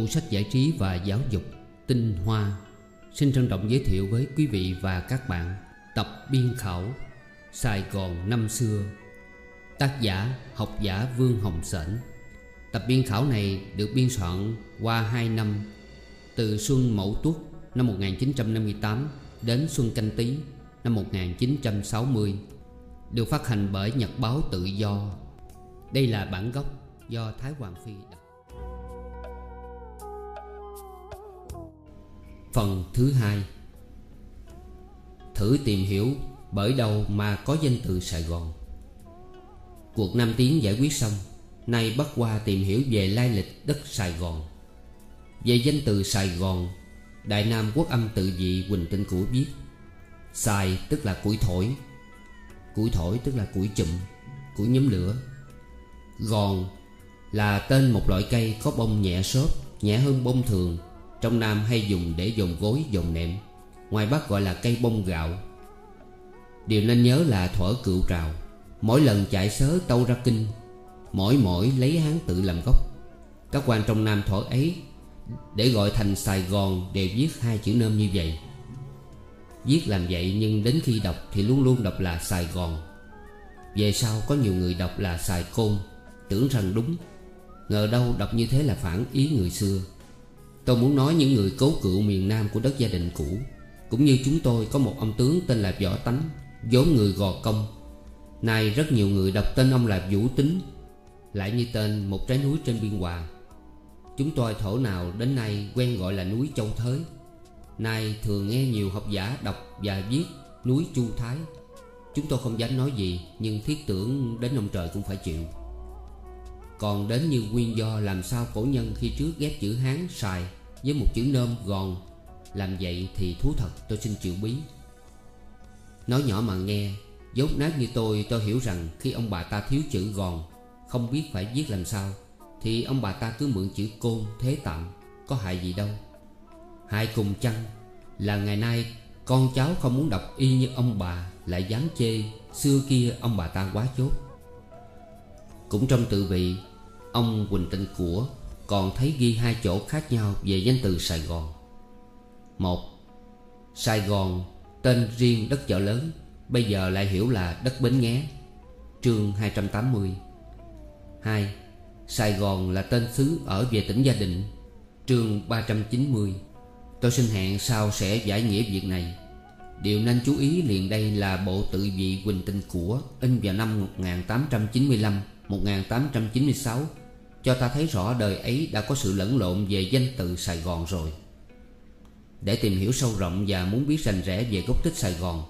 tủ sách giải trí và giáo dục Tinh Hoa, Xin trân trọng giới thiệu với quý vị và các bạn Tập biên khảo, Sài Gòn năm xưa. Tác giả, học giả Vương Hồng Sển. Tập biên khảo này được biên soạn qua 2 năm, Từ xuân Mậu Tuất năm 1958 đến xuân Canh Tý năm 1960 Được phát hành bởi Nhật báo Tự Do. Đây là bản gốc do Thái Hoàng Phi đặt Phần thứ hai. Thử tìm hiểu bởi đâu mà có danh từ Sài Gòn. Cuộc Nam Tiến giải quyết xong, Nay bắt qua tìm hiểu về lai lịch đất Sài Gòn. Về danh từ Sài Gòn, Đại Nam Quốc âm tự dị Quỳnh Tinh Cửu viết, Sài tức là củi thổi Củi thổi tức là củi chụm, Củi nhóm lửa. Gòn là tên một loại cây có bông nhẹ xốp, Nhẹ hơn bông thường trong Nam hay dùng để dồn gối, dồn nệm. Ngoài Bắc gọi là cây bông gạo. Điều nên nhớ là thuở cựu trào, Mỗi lần chạy sớ tâu ra kinh, Mỗi mỗi lấy hán tự làm gốc. Các quan trong Nam thuở ấy Để gọi thành Sài Gòn Đều viết hai chữ nôm như vậy. Viết làm vậy nhưng đến khi đọc Thì luôn luôn đọc là Sài Gòn. Về sau có nhiều người đọc là Sài Côn, Tưởng rằng đúng. Ngờ đâu đọc như thế là phản ý người xưa. Tôi muốn nói những người cố cựu miền Nam của đất gia đình cũ, Cũng như chúng tôi có một ông tướng tên là Võ Tánh, vốn người Gò Công. Nay rất nhiều người đọc tên ông là Vũ Tính, Lại như tên một trái núi trên biên hòa. Chúng tôi thổ nào đến nay quen gọi là núi Châu Thới. Nay thường nghe nhiều học giả đọc và viết núi Chu Thái. Chúng tôi không dám nói gì, Nhưng thiết tưởng đến ông trời cũng phải chịu. Còn đến như nguyên do làm sao cổ nhân khi trước ghép chữ Hán xài với một chữ nôm gòn. Làm vậy thì thú thật, tôi xin chịu bí. Nói nhỏ mà nghe, Dốt nát như tôi tôi hiểu rằng Khi ông bà ta thiếu chữ gòn, Không biết phải viết làm sao, Thì ông bà ta cứ mượn chữ côn, thế tạm, Có hại gì đâu. Hại cùng chăng, Là ngày nay con cháu không muốn đọc y như ông bà, Lại dám chê Xưa kia ông bà ta quá chốt. Cũng trong tự vị, Ông Quỳnh Tinh Của còn thấy ghi hai chỗ khác nhau Về danh từ Sài Gòn. Một, Sài Gòn, Tên riêng đất chợ lớn, Bây giờ lại hiểu là đất Bến Nghé. Chương 280 2. Sài Gòn là tên xứ ở về tỉnh Gia Định. Chương 390 Tôi xin hẹn sau sẽ giải nghĩa việc này. Điều nên chú ý liền đây là bộ tự vị Quỳnh Tinh của In vào năm 1895-1896 cho ta thấy rõ đời ấy đã có sự lẫn lộn về danh từ Sài Gòn rồi. Để tìm hiểu sâu rộng và muốn biết rành rẽ về gốc tích Sài Gòn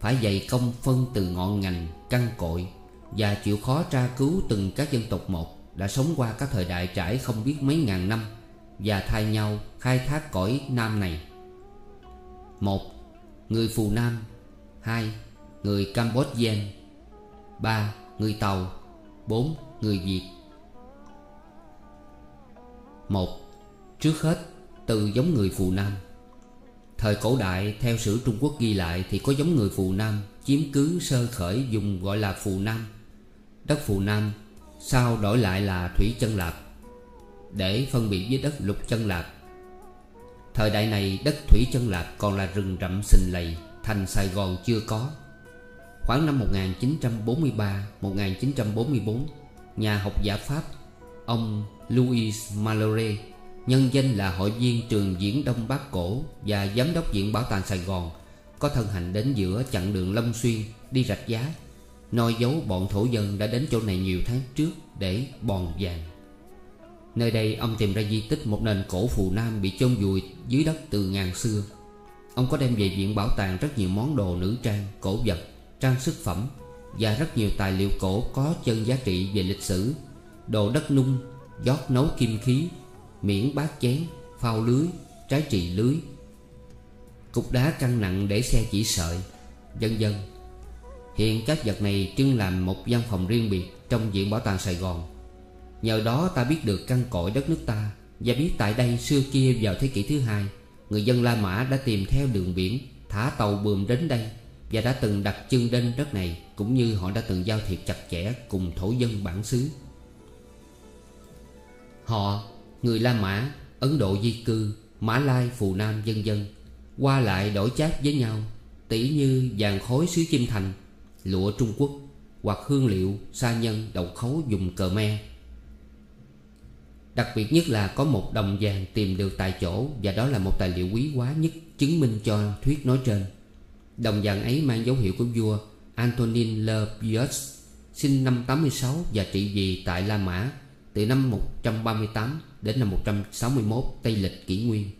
Phải dày công phân từ ngọn ngành, căn cội Và chịu khó tra cứu từng các dân tộc một Đã sống qua các thời đại trải không biết mấy ngàn năm Và thay nhau khai thác cõi Nam này. Một Người Phù Nam. Hai Người Cambodian ba Người Tàu. Bốn Người Việt một, Trước hết, từ giống người Phù Nam. Thời cổ đại, theo sử Trung Quốc ghi lại Thì có giống người Phù Nam Chiếm cứ sơ khởi dùng gọi là Phù Nam. Đất Phù Nam, Sau đổi lại là Thủy Chân Lạp, Để phân biệt với đất Lục Chân Lạp. Thời đại này, đất Thủy Chân Lạp còn là rừng rậm xình lầy, Thành Sài Gòn chưa có. Khoảng năm 1943-1944 Nhà học giả Pháp Ông Louis Malore Nhân danh là hội viên trường diễn Đông Bắc Cổ Và giám đốc viện Bảo tàng Sài Gòn Có thân hành đến giữa chặng đường Long Xuyên Đi rạch giá. Noi dấu bọn thổ dân đã đến chỗ này nhiều tháng trước Để bòn vàng. Nơi đây ông tìm ra di tích một nền cổ phù nam Bị chôn vùi dưới đất từ ngàn xưa. Ông có đem về viện bảo tàng rất nhiều món đồ nữ trang, cổ vật, trang sức phẩm Và rất nhiều tài liệu cổ có chân giá trị về lịch sử. Đồ đất nung, giót nấu kim khí Miễn bát chén Phao lưới Trái trì lưới. Cục đá căng nặng để xe chỉ sợi Dân dân Hiện các vật này trưng làm một văn phòng riêng biệt Trong viện bảo tàng Sài Gòn. Nhờ đó ta biết được căn cội đất nước ta Và biết tại đây xưa kia vào thế kỷ thứ hai Người dân La Mã đã tìm theo đường biển Thả tàu bườm đến đây Và đã từng đặt chân đến đất này Cũng như họ đã từng giao thiệp chặt chẽ Cùng thổ dân bản xứ. Họ Người La Mã Ấn Độ di cư Mã Lai, Phù Nam dân dân Qua lại đổi chát với nhau Tỷ như vàng khối xứ Chim Thành Lụa Trung Quốc Hoặc hương liệu, sa nhân, đậu khấu dùng cờ me. Đặc biệt nhất là có một đồng vàng tìm được tại chỗ Và đó là một tài liệu quý quá nhất chứng minh cho thuyết nói trên. Đồng vàng ấy mang dấu hiệu của vua Antonin Le Pius Sinh năm 86 và trị vì tại La Mã. Từ năm 138 đến năm 161 Tây Lịch Kỷ Nguyên.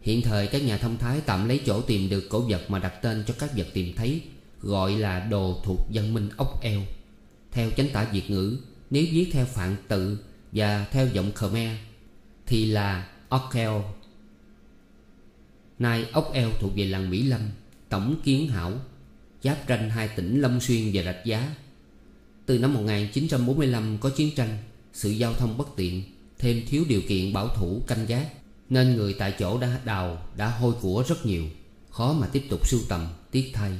Hiện thời các nhà thông thái tạm lấy chỗ tìm được cổ vật mà đặt tên cho các vật tìm thấy, Gọi là đồ thuộc văn minh ốc eo. Theo chánh tả Việt ngữ, Nếu viết theo phạn tự và theo giọng Khmer Thì là Ockel Nay ốc eo thuộc về làng Mỹ Lâm, Tổng Kiến Hảo, Giáp ranh hai tỉnh Long Xuyên và Rạch Giá. Từ năm 1945 có chiến tranh, Sự giao thông bất tiện, Thêm thiếu điều kiện bảo thủ canh gác, Nên người tại chỗ đã đào, Đã hôi của rất nhiều, Khó mà tiếp tục sưu tầm, tiếc thay.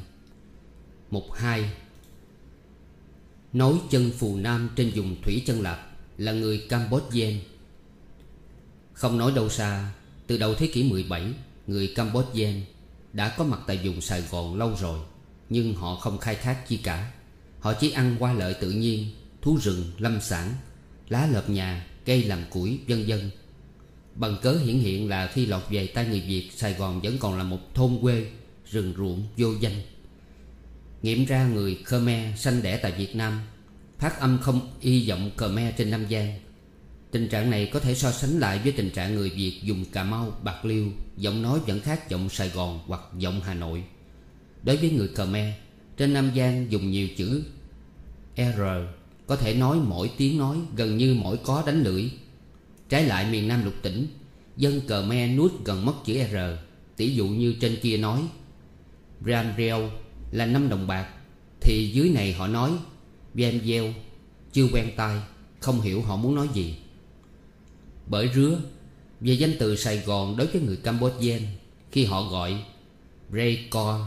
Mục 2 Nối chân phù nam trên vùng thủy chân lạp Là người Cambodian Không nói đâu xa, Từ đầu thế kỷ 17 Người Cambodian đã có mặt tại vùng Sài Gòn lâu rồi, Nhưng họ không khai thác chi cả. Họ chỉ ăn qua lợi tự nhiên Thú rừng, lâm sản Lá lợp nhà, cây làm củi, vân vân. Bằng cớ hiển hiện là khi lọt về tay người Việt Sài Gòn vẫn còn là một thôn quê Rừng ruộng vô danh. Nghiệm ra người Khmer sanh đẻ tại Việt Nam Phát âm không y giọng Khmer trên Nam Giang Tình trạng này có thể so sánh lại với tình trạng người Việt dùng Cà Mau, Bạc Liêu Giọng nói vẫn khác giọng Sài Gòn hoặc giọng Hà Nội. Đối với người Khmer Trên Nam Giang dùng nhiều chữ R, Có thể nói mỗi tiếng nói gần như mỗi có đánh lưỡi. Trái lại miền Nam lục tỉnh, Dân cờ me nuốt gần mất chữ R, Tỷ dụ như trên kia nói. Ram Reo là năm đồng bạc, Thì dưới này họ nói, Vem gieo, Chưa quen tai, Không hiểu họ muốn nói gì. Bởi rứa, Về danh từ Sài Gòn đối với người Cambodian, Khi họ gọi Breakor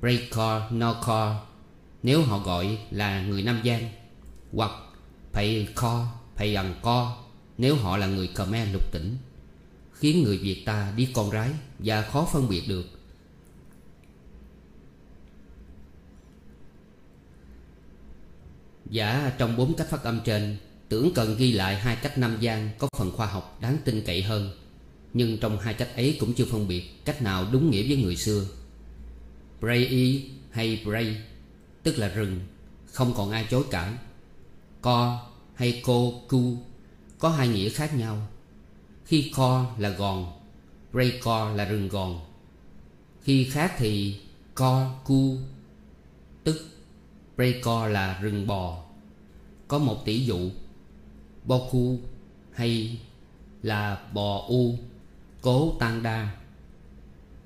Breakor, Nokor nếu họ gọi là người Nam Giang Hoặc Pay Kho Pay Ăn Co, Nếu họ là người Khmer lục tỉnh, Khiến người Việt ta đi con rái Và khó phân biệt được. Giả trong bốn cách phát âm trên, Tưởng cần ghi lại hai cách Nam Giang Có phần khoa học đáng tin cậy hơn, Nhưng trong hai cách ấy cũng chưa phân biệt Cách nào đúng nghĩa với người xưa. Bray hay Bray Tức là rừng, Không còn ai chối cãi. Co hay cô, cu, Có hai nghĩa khác nhau. Khi co là gòn, Ray co là rừng gòn. Khi khác thì co, cu, Tức Ray co là rừng bò. Có một tỷ dụ, Bo cu hay là bò u, Cố tan đa.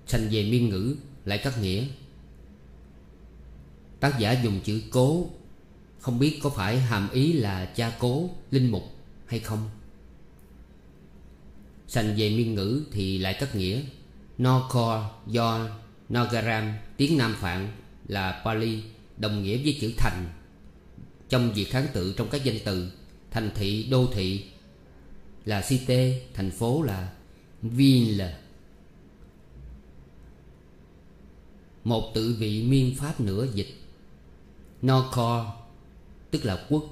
Thành về miên ngữ lại các nghĩa. Tác giả dùng chữ cố. Không biết có phải hàm ý là cha cố, linh mục hay không? Sành về miên ngữ thì lại cắt nghĩa. Nokor do Nagaram tiếng Nam Phạn là Pali đồng nghĩa với chữ thành. Trong việc kháng tự trong các danh từ Thành thị đô thị là cité Thành phố là ville. Một tự vị miên pháp nữa dịch. Nokor, Tức là quốc.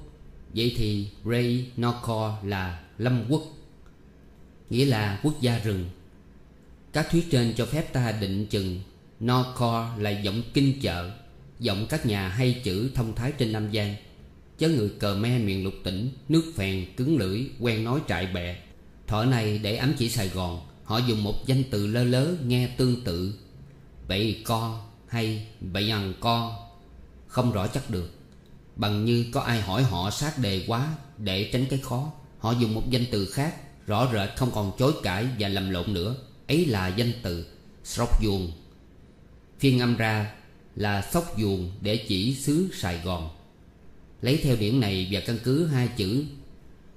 Vậy thì Ray Nokor là lâm quốc, Nghĩa là quốc gia rừng. Các thuyết trên cho phép ta định chừng Nokor là giọng kinh chợ, Giọng các nhà hay chữ thông thái trên Nam Giang. Chớ người cờ me miền lục tỉnh, Nước phèn cứng lưỡi, quen nói trại bẹ Thọ này để ám chỉ Sài Gòn, Họ dùng một danh từ lơ lớ nghe tương tự, Bậy co hay bậy ăn co. Không rõ chắc được. Bằng như có ai hỏi họ sát đề quá Để tránh cái khó, Họ dùng một danh từ khác, Rõ rệt không còn chối cãi và lầm lộn nữa. Ấy là danh từ Sóc Duồng Phiên âm ra là Sóc Duồng để chỉ xứ Sài Gòn. Lấy theo điểm này và căn cứ hai chữ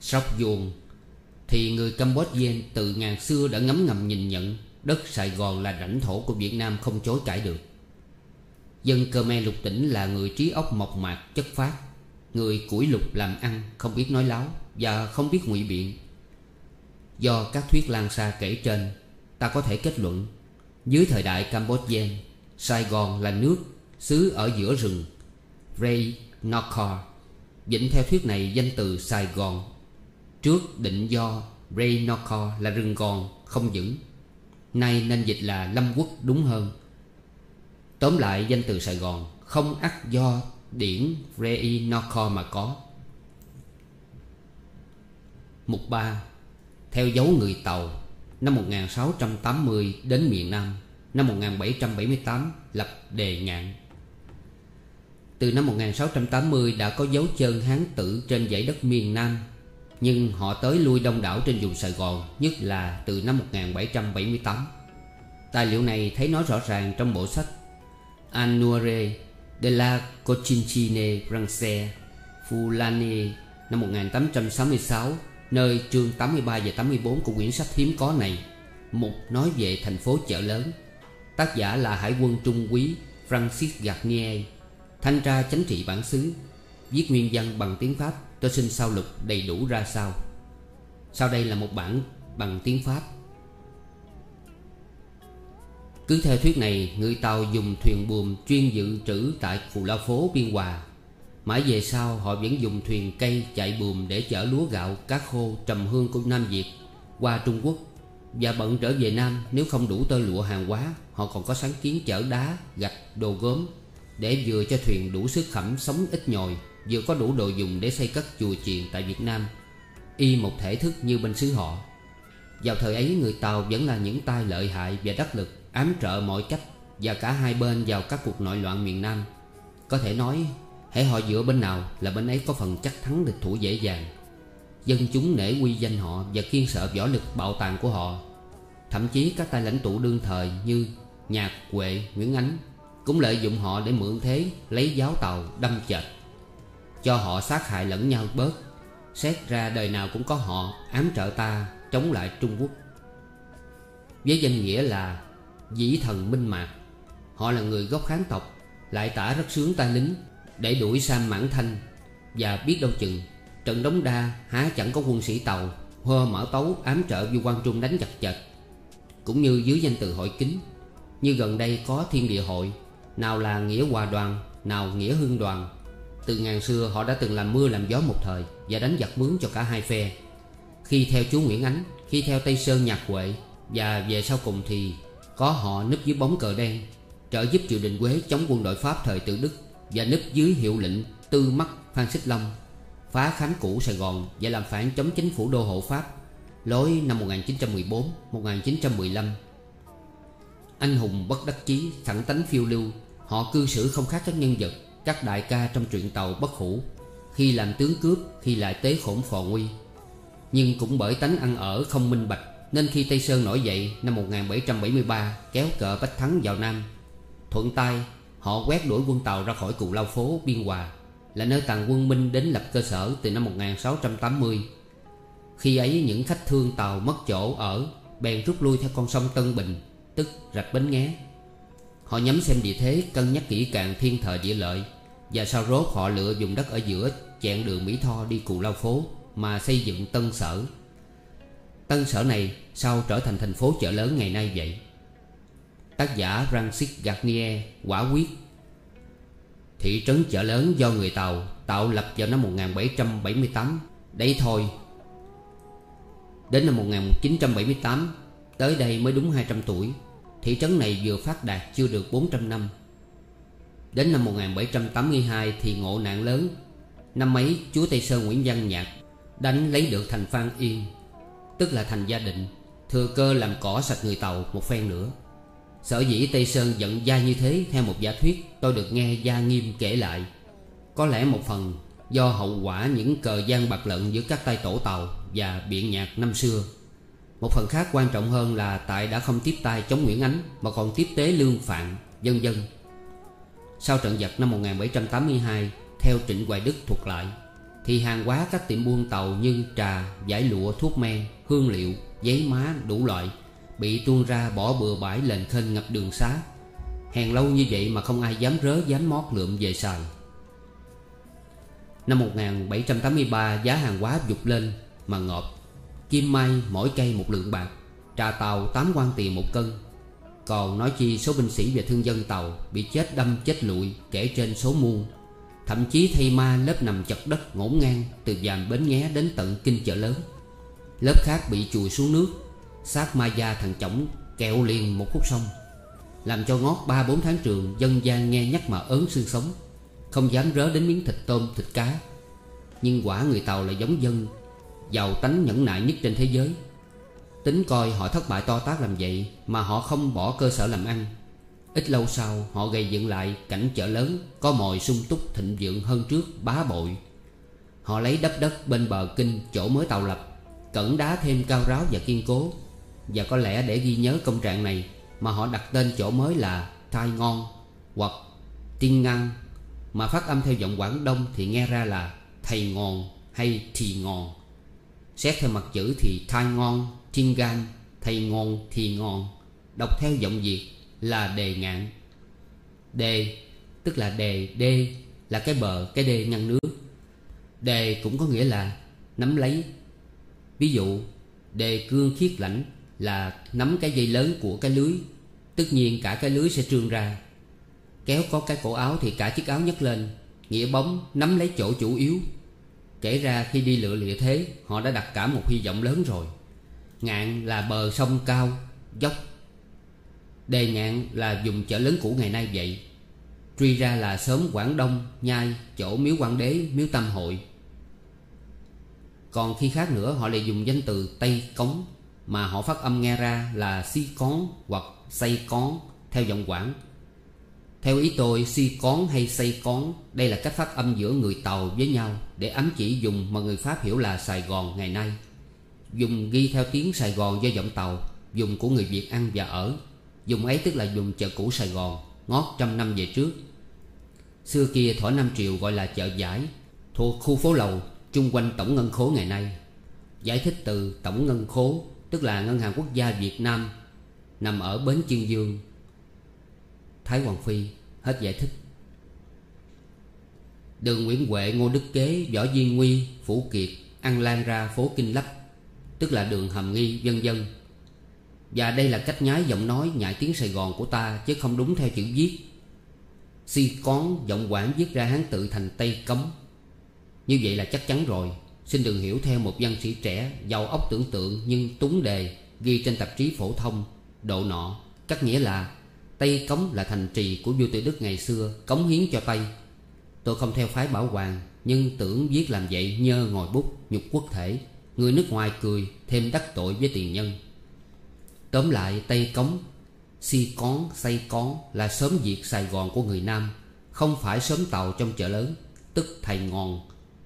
Sóc Duồng Thì người Campuchia từ ngàn xưa đã ngấm ngầm nhìn nhận Đất Sài Gòn là lãnh thổ của Việt Nam không chối cãi được. Dân Khmer lục tỉnh là người trí óc mộc mạc chất phát Người củi lục làm ăn không biết nói láo Và không biết ngụy biện. Do các thuyết lan xa kể trên, Ta có thể kết luận, Dưới thời đại campuchia Sài Gòn là nước xứ ở giữa rừng, Ray Nokor. Dĩnh theo thuyết này danh từ Sài Gòn. Trước định do Ray Nokor là rừng gòn không vững, Nay nên dịch là Lâm Quốc đúng hơn. Tóm lại, danh từ Sài Gòn Không ắt do điển Rei Nokor mà có. Mục 3 Theo dấu người Tàu, Năm 1680 đến miền Nam, Năm 1778 lập đề ngạn Từ năm 1680 đã có dấu chân Hán tử trên dãy đất miền Nam, Nhưng họ tới lui đông đảo trên vùng Sài Gòn, Nhất là từ năm 1778 Tài liệu này thấy nói rõ ràng trong bộ sách Annuare de la Cochinchine Francais Fulani năm 1866 Nơi chương 83 và 84 của quyển sách hiếm có này. Mục nói về thành phố chợ lớn. Tác giả là Hải quân Trung Quý Francis Garnier. Thanh tra chánh trị bản xứ. Viết nguyên văn bằng tiếng Pháp. Tôi xin sao lục đầy đủ ra sao. Sau đây là một bản bằng tiếng Pháp. Cứ theo thuyết này Người Tàu dùng thuyền buồm chuyên dự trữ tại Cù Lao Phố Biên Hòa. Mãi về sau họ vẫn dùng thuyền cây chạy buồm để chở lúa gạo, cá khô, trầm hương của Nam Việt qua Trung Quốc. Và bận trở về Nam nếu không đủ tơ lụa hàng hóa Họ còn có sáng kiến chở đá, gạch, đồ gốm Để vừa cho thuyền đủ sức khẩm sống ít nhồi Vừa có đủ đồ dùng để xây cất chùa chiền tại Việt Nam. Y một thể thức như bên xứ họ. Vào thời ấy người Tàu vẫn là những tay lợi hại và đắc lực. Ám trợ mọi cách Và cả hai bên vào các cuộc nội loạn miền Nam. Có thể nói Hãy họ dựa bên nào là bên ấy có phần chắc thắng địch thủ dễ dàng. Dân chúng nể quy danh họ Và kiên sợ võ lực bạo tàn của họ. Thậm chí các tay lãnh tụ đương thời như Nhạc, Huệ, Nguyễn Ánh Cũng lợi dụng họ để mượn thế Lấy giáo tàu đâm chệch Cho họ sát hại lẫn nhau bớt. Xét ra đời nào cũng có họ Ám trợ ta chống lại Trung Quốc. Với danh nghĩa là Dĩ thần minh mạc. Họ là người gốc kháng tộc, Lại tả rất sướng tay lính, để đuổi Sam Mãn Thanh. Và biết đâu chừng, Trận đống đa há chẳng có quân sĩ tàu, Hơ mở tấu ám trợ vua quan trung đánh chặt chật Cũng như dưới danh từ hội kính, Như gần đây có thiên địa hội, Nào là nghĩa hòa đoàn, Nào nghĩa hương đoàn. Từ ngàn xưa họ đã từng làm mưa làm gió một thời Và đánh giặc mướn cho cả hai phe. Khi theo chú Nguyễn Ánh, Khi theo Tây Sơn Nhạc Huệ, Và về sau cùng thì có họ núp dưới bóng cờ đen, Trợ giúp triều đình Quế chống quân đội Pháp thời tự Đức và núp dưới hiệu lệnh Tư Mắt Phan Xích Long, Phá Khánh cũ Sài Gòn Và làm phản chống chính phủ đô hộ Pháp, Lối năm 1914-1915 Anh hùng bất đắc chí, Thẳng tánh phiêu lưu, Họ cư xử không khác các nhân vật, Các đại ca trong truyện tàu bất hủ, Khi làm tướng cướp, Khi lại tế khổn phò nguy. Nhưng cũng bởi tánh ăn ở không minh bạch nên khi Tây Sơn nổi dậy năm 1773 Kéo cờ Bách Thắng vào Nam. Thuận tay Họ quét đuổi quân Tàu ra khỏi Cù lao phố, Biên Hòa, Là nơi tàn quân Minh đến lập cơ sở từ năm 1680 Khi ấy, những khách thương Tàu mất chỗ ở, Bèn rút lui theo con sông Tân Bình, Tức rạch Bến Nghé. Họ nhắm xem địa thế, cân nhắc kỹ càng thiên thời địa lợi, Và sau rốt họ lựa dùng đất ở giữa Chẹn đường Mỹ Tho đi Cù lao phố, Mà xây dựng Tân Sở. Tân Sở này sau trở thành thành phố chợ lớn ngày nay vậy? Tác giả Francis Garnier quả quyết. Thị trấn chợ lớn do người Tàu tạo lập vào năm 1778 Đấy thôi. Đến năm 1978 Tới đây mới đúng 200 tuổi, Thị trấn này vừa phát đạt chưa được 400 năm. Đến năm 1782 thì ngộ nạn lớn. Năm ấy, chúa Tây Sơn Nguyễn Văn Nhạc Đánh lấy được thành Phan Yên. Tức là thành gia định Thừa cơ làm cỏ sạch người Tàu một phen nữa. Sở dĩ Tây Sơn giận gia như thế Theo một giả thuyết tôi được nghe Gia Nghiêm kể lại. Có lẽ một phần do hậu quả những cờ gian bạc lận Giữa các tay tổ tàu và biện nhạc năm xưa. Một phần khác quan trọng hơn là Tại đã không tiếp tay chống Nguyễn Ánh Mà còn tiếp tế lương phạm Dân dân Sau trận giặc năm 1782 Theo Trịnh Hoài Đức thuật lại Thì hàng hóa các tiệm buôn tàu như trà, giải lụa, thuốc men, hương liệu, giấy má đủ loại Bị tuôn ra bỏ bừa bãi lên kênh ngập đường xá. Hàng lâu như vậy mà không ai dám rớ dám mót lượm về xài Năm 1783 giá hàng hóa dục lên mà ngọt. Kim may mỗi cây một lượng bạc Trà tàu tám quan tiền một cân. Còn nói chi số binh sĩ và thương dân tàu Bị chết đâm chết lụi kể trên số muôn. Thậm chí thay ma lớp nằm chật đất ngổn ngang Từ dàn bến nghé đến tận kinh chợ lớn. Lớp khác bị chùi xuống nước. Xác ma gia thằng chổng kẹo liền một khúc sông, Làm cho ngót ba bốn tháng trường, Dân gian nghe nhắc mà ớn xương sống. Không dám rớ đến miếng thịt tôm, thịt cá. Nhưng quả người Tàu là giống dân, Giàu tánh nhẫn nại nhất trên thế giới. Tính coi họ thất bại to tác làm vậy Mà họ không bỏ cơ sở làm ăn. Ít lâu sau, họ gây dựng lại cảnh chợ lớn, Có mồi sung túc thịnh vượng hơn trước bá bội. Họ lấy đắp đất bên bờ kinh chỗ mới tàu lập. Cẩn đá thêm cao ráo và kiên cố. Và có lẽ để ghi nhớ công trạng này Mà họ đặt tên chỗ mới là Thai Ngon Hoặc Tiên Ngăn Mà phát âm theo giọng Quảng Đông thì nghe ra là Thầy Ngon hay Thì Ngon Xét theo mặt chữ thì Thai Ngon, Tiên Gan, Thầy Ngon, Thì Ngon Đọc theo giọng Việt là Đề Ngạn. Đề tức là đề đê là cái bờ cái đê ngăn nước. Đề cũng có nghĩa là nắm lấy Ví dụ, đề cương khiết lãnh là nắm cái dây lớn của cái lưới. Tất nhiên cả cái lưới sẽ trương ra. Kéo có cái cổ áo thì cả chiếc áo nhấc lên. Nghĩa bóng, nắm lấy chỗ chủ yếu. Kể ra khi đi lựa lịa thế, Họ đã đặt cả một hy vọng lớn rồi. Ngạn là bờ sông cao, Dốc. Đề ngạn là dùng chợ lớn cũ ngày nay vậy. Truy ra là sớm Quảng Đông, Nhai, Chỗ miếu quan đế, Miếu Tâm Hội còn khi khác nữa, họ lại dùng danh từ Tây Cống, Mà họ phát âm nghe ra là Si Cón hoặc say Cón, Theo giọng Quảng. Theo ý tôi, Si Cón hay say Cón, Đây là cách phát âm giữa người Tàu với nhau Để ám chỉ dùng mà người Pháp hiểu là Sài Gòn ngày nay. Dùng ghi theo tiếng Sài Gòn do giọng Tàu, Dùng của người Việt ăn và ở. Dùng ấy tức là dùng chợ cũ Sài Gòn, Ngót trăm năm về trước. Xưa kia thỏa Nam Triều gọi là chợ giải, Thuộc khu phố lầu chung quanh tổng ngân khố ngày nay. Giải thích từ tổng ngân khố, Tức là ngân hàng quốc gia Việt Nam, Nằm ở Bến Chương Dương. Thái Hoàng Phi Hết giải thích. Đường Nguyễn Huệ, Ngô Đức Kế, Võ Diên Nguy, Phủ Kiệt Ăn lan ra phố Kinh Lấp, Tức là đường Hàm Nghi, vân dân Và đây là cách nhái giọng nói nhại tiếng Sài Gòn của ta, Chứ không đúng theo chữ viết. Si con giọng quảng viết ra hán tự thành Tây Cấm như vậy là chắc chắn rồi. Xin đừng hiểu theo một văn sĩ trẻ Giàu óc tưởng tượng nhưng túng đề Ghi trên tạp chí phổ thông Độ nọ. Cắt nghĩa là Tây Cống là thành trì của vua Tự Đức ngày xưa Cống hiến cho Tây Tôi không theo phái bảo hoàng Nhưng tưởng viết làm vậy nhơ ngồi bút Nhục quốc thể. Người nước ngoài cười Thêm đắc tội với tiền nhân. Tóm lại Tây Cống Si Cón, say Cón Là sớm diệt Sài Gòn của người Nam Không phải sớm tàu trong chợ lớn Tức thầy ngòn.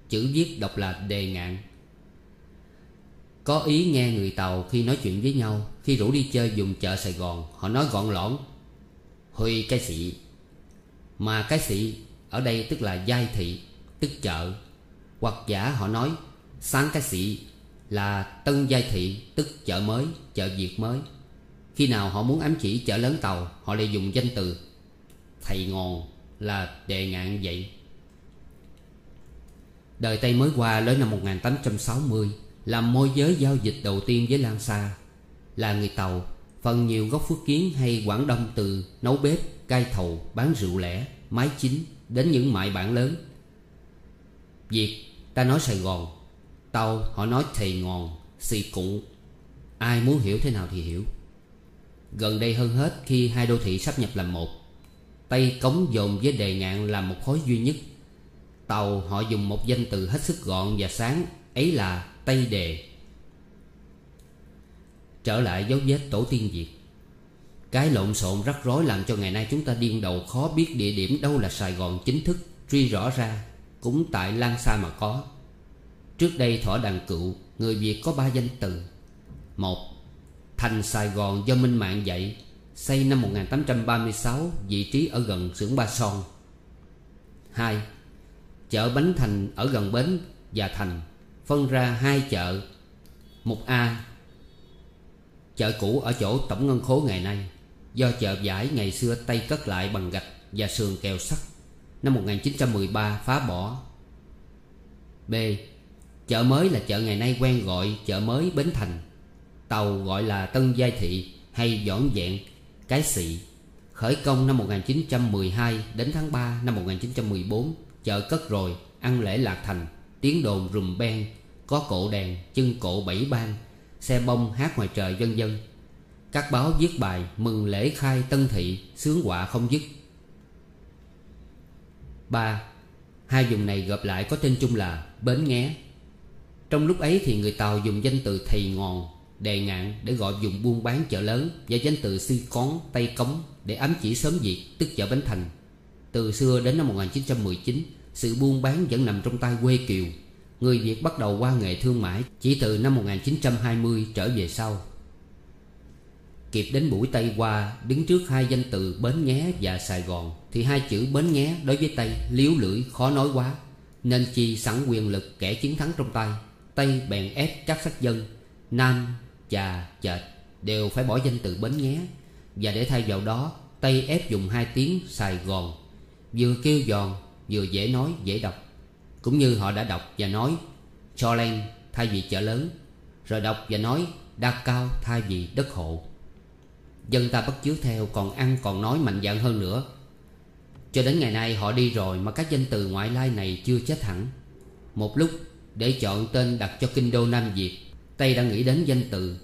Chữ viết đọc là đề ngạn. Có ý nghe người Tàu khi nói chuyện với nhau. Khi rủ đi chơi dùng chợ Sài Gòn Họ nói gọn lõn. Huy cái sĩ. Mà cái sĩ ở đây tức là giai thị Tức chợ. Hoặc giả họ nói Sáng cái sĩ là tân giai thị Tức chợ mới, chợ Việt mới. Khi nào họ muốn ám chỉ chợ lớn tàu Họ lại dùng danh từ. Thầy ngon là đề ngạn vậy. Đời Tây mới qua lớn năm 1860 Làm môi giới giao dịch đầu tiên với Lan Sa. Là người Tàu Phần nhiều gốc phước kiến hay Quảng Đông từ Nấu bếp, cai thầu, bán rượu lẻ, mái chính Đến những mại bản lớn. Việt ta nói Sài Gòn. Tàu họ nói thầy ngòn, xì cụ. Ai muốn hiểu thế nào thì hiểu. Gần đây hơn hết khi hai đô thị sắp nhập làm một Tây Cống dồn với đề ngạn làm một khối duy nhất. Tàu, họ dùng một danh từ hết sức gọn và sáng, Ấy là Tây Đề. Trở lại dấu vết tổ tiên Việt. Cái lộn xộn rắc rối làm cho ngày nay chúng ta điên đầu khó biết địa điểm đâu là Sài Gòn chính thức, Truy rõ ra, Cũng tại Lan Sa mà có. Trước đây thỏ đàn cựu, Người Việt có ba danh từ. Một, Thành Sài Gòn do Minh Mạng dạy, Xây năm 1836 Vị trí ở gần xưởng Ba Son. 2. Chợ Bánh Thành ở gần bến và thành Phân ra hai chợ. Một A, Chợ cũ ở chỗ tổng ngân khố ngày nay, Do chợ giải ngày xưa Tây cất lại bằng gạch và sườn kèo sắt, Năm 1913 phá bỏ. B. Chợ mới là chợ ngày nay quen gọi chợ mới Bến Thành. Tàu gọi là Tân Giai Thị hay Dõn Dẹn Cái sị Khởi công năm 1912 đến tháng 3 năm 1914 Chợ cất rồi, ăn lễ lạc thành. Tiếng đồn rùm beng Có cổ đèn, chân cổ bảy ban Xe bông hát ngoài trời vân dân Các báo viết bài mừng lễ khai tân thị Sướng họa không dứt. 3. Hai vùng này gộp lại có tên chung là Bến Nghé. Trong lúc ấy thì người Tàu dùng danh từ Thầy Ngòn Đề ngạn để gọi vùng buôn bán chợ lớn Và danh từ Sư Cón, Tây Cống Để ám chỉ sớm diệt tức chợ Bến Thành. Từ xưa đến năm 1919 Sự buôn bán vẫn nằm trong tay quê kiều. Người Việt bắt đầu qua nghề thương mại Chỉ từ năm 1920 trở về sau. Kịp đến buổi Tây qua Đứng trước hai danh từ Bến nghé và Sài Gòn Thì hai chữ Bến nghé đối với Tây Liếu lưỡi khó nói quá Nên chi sẵn quyền lực kẻ chiến thắng trong tay. Tây bèn ép chắc sắc dân Nam, trà chệt Đều phải bỏ danh từ Bến nghé. Và để thay vào đó Tây ép dùng hai tiếng Sài Gòn. Vừa kêu giòn, Vừa dễ nói, dễ đọc. Cũng như họ đã đọc và nói, Cho len thay vì chợ lớn. Rồi đọc và nói, Đa cao thay vì đất hộ. Dân ta bắt chước theo, còn ăn còn nói mạnh dạn hơn nữa. Cho đến ngày nay họ đi rồi Mà các danh từ ngoại lai này chưa chết hẳn. Một lúc, để chọn tên đặt cho kinh đô Nam Việt, Tây đã nghĩ đến danh từ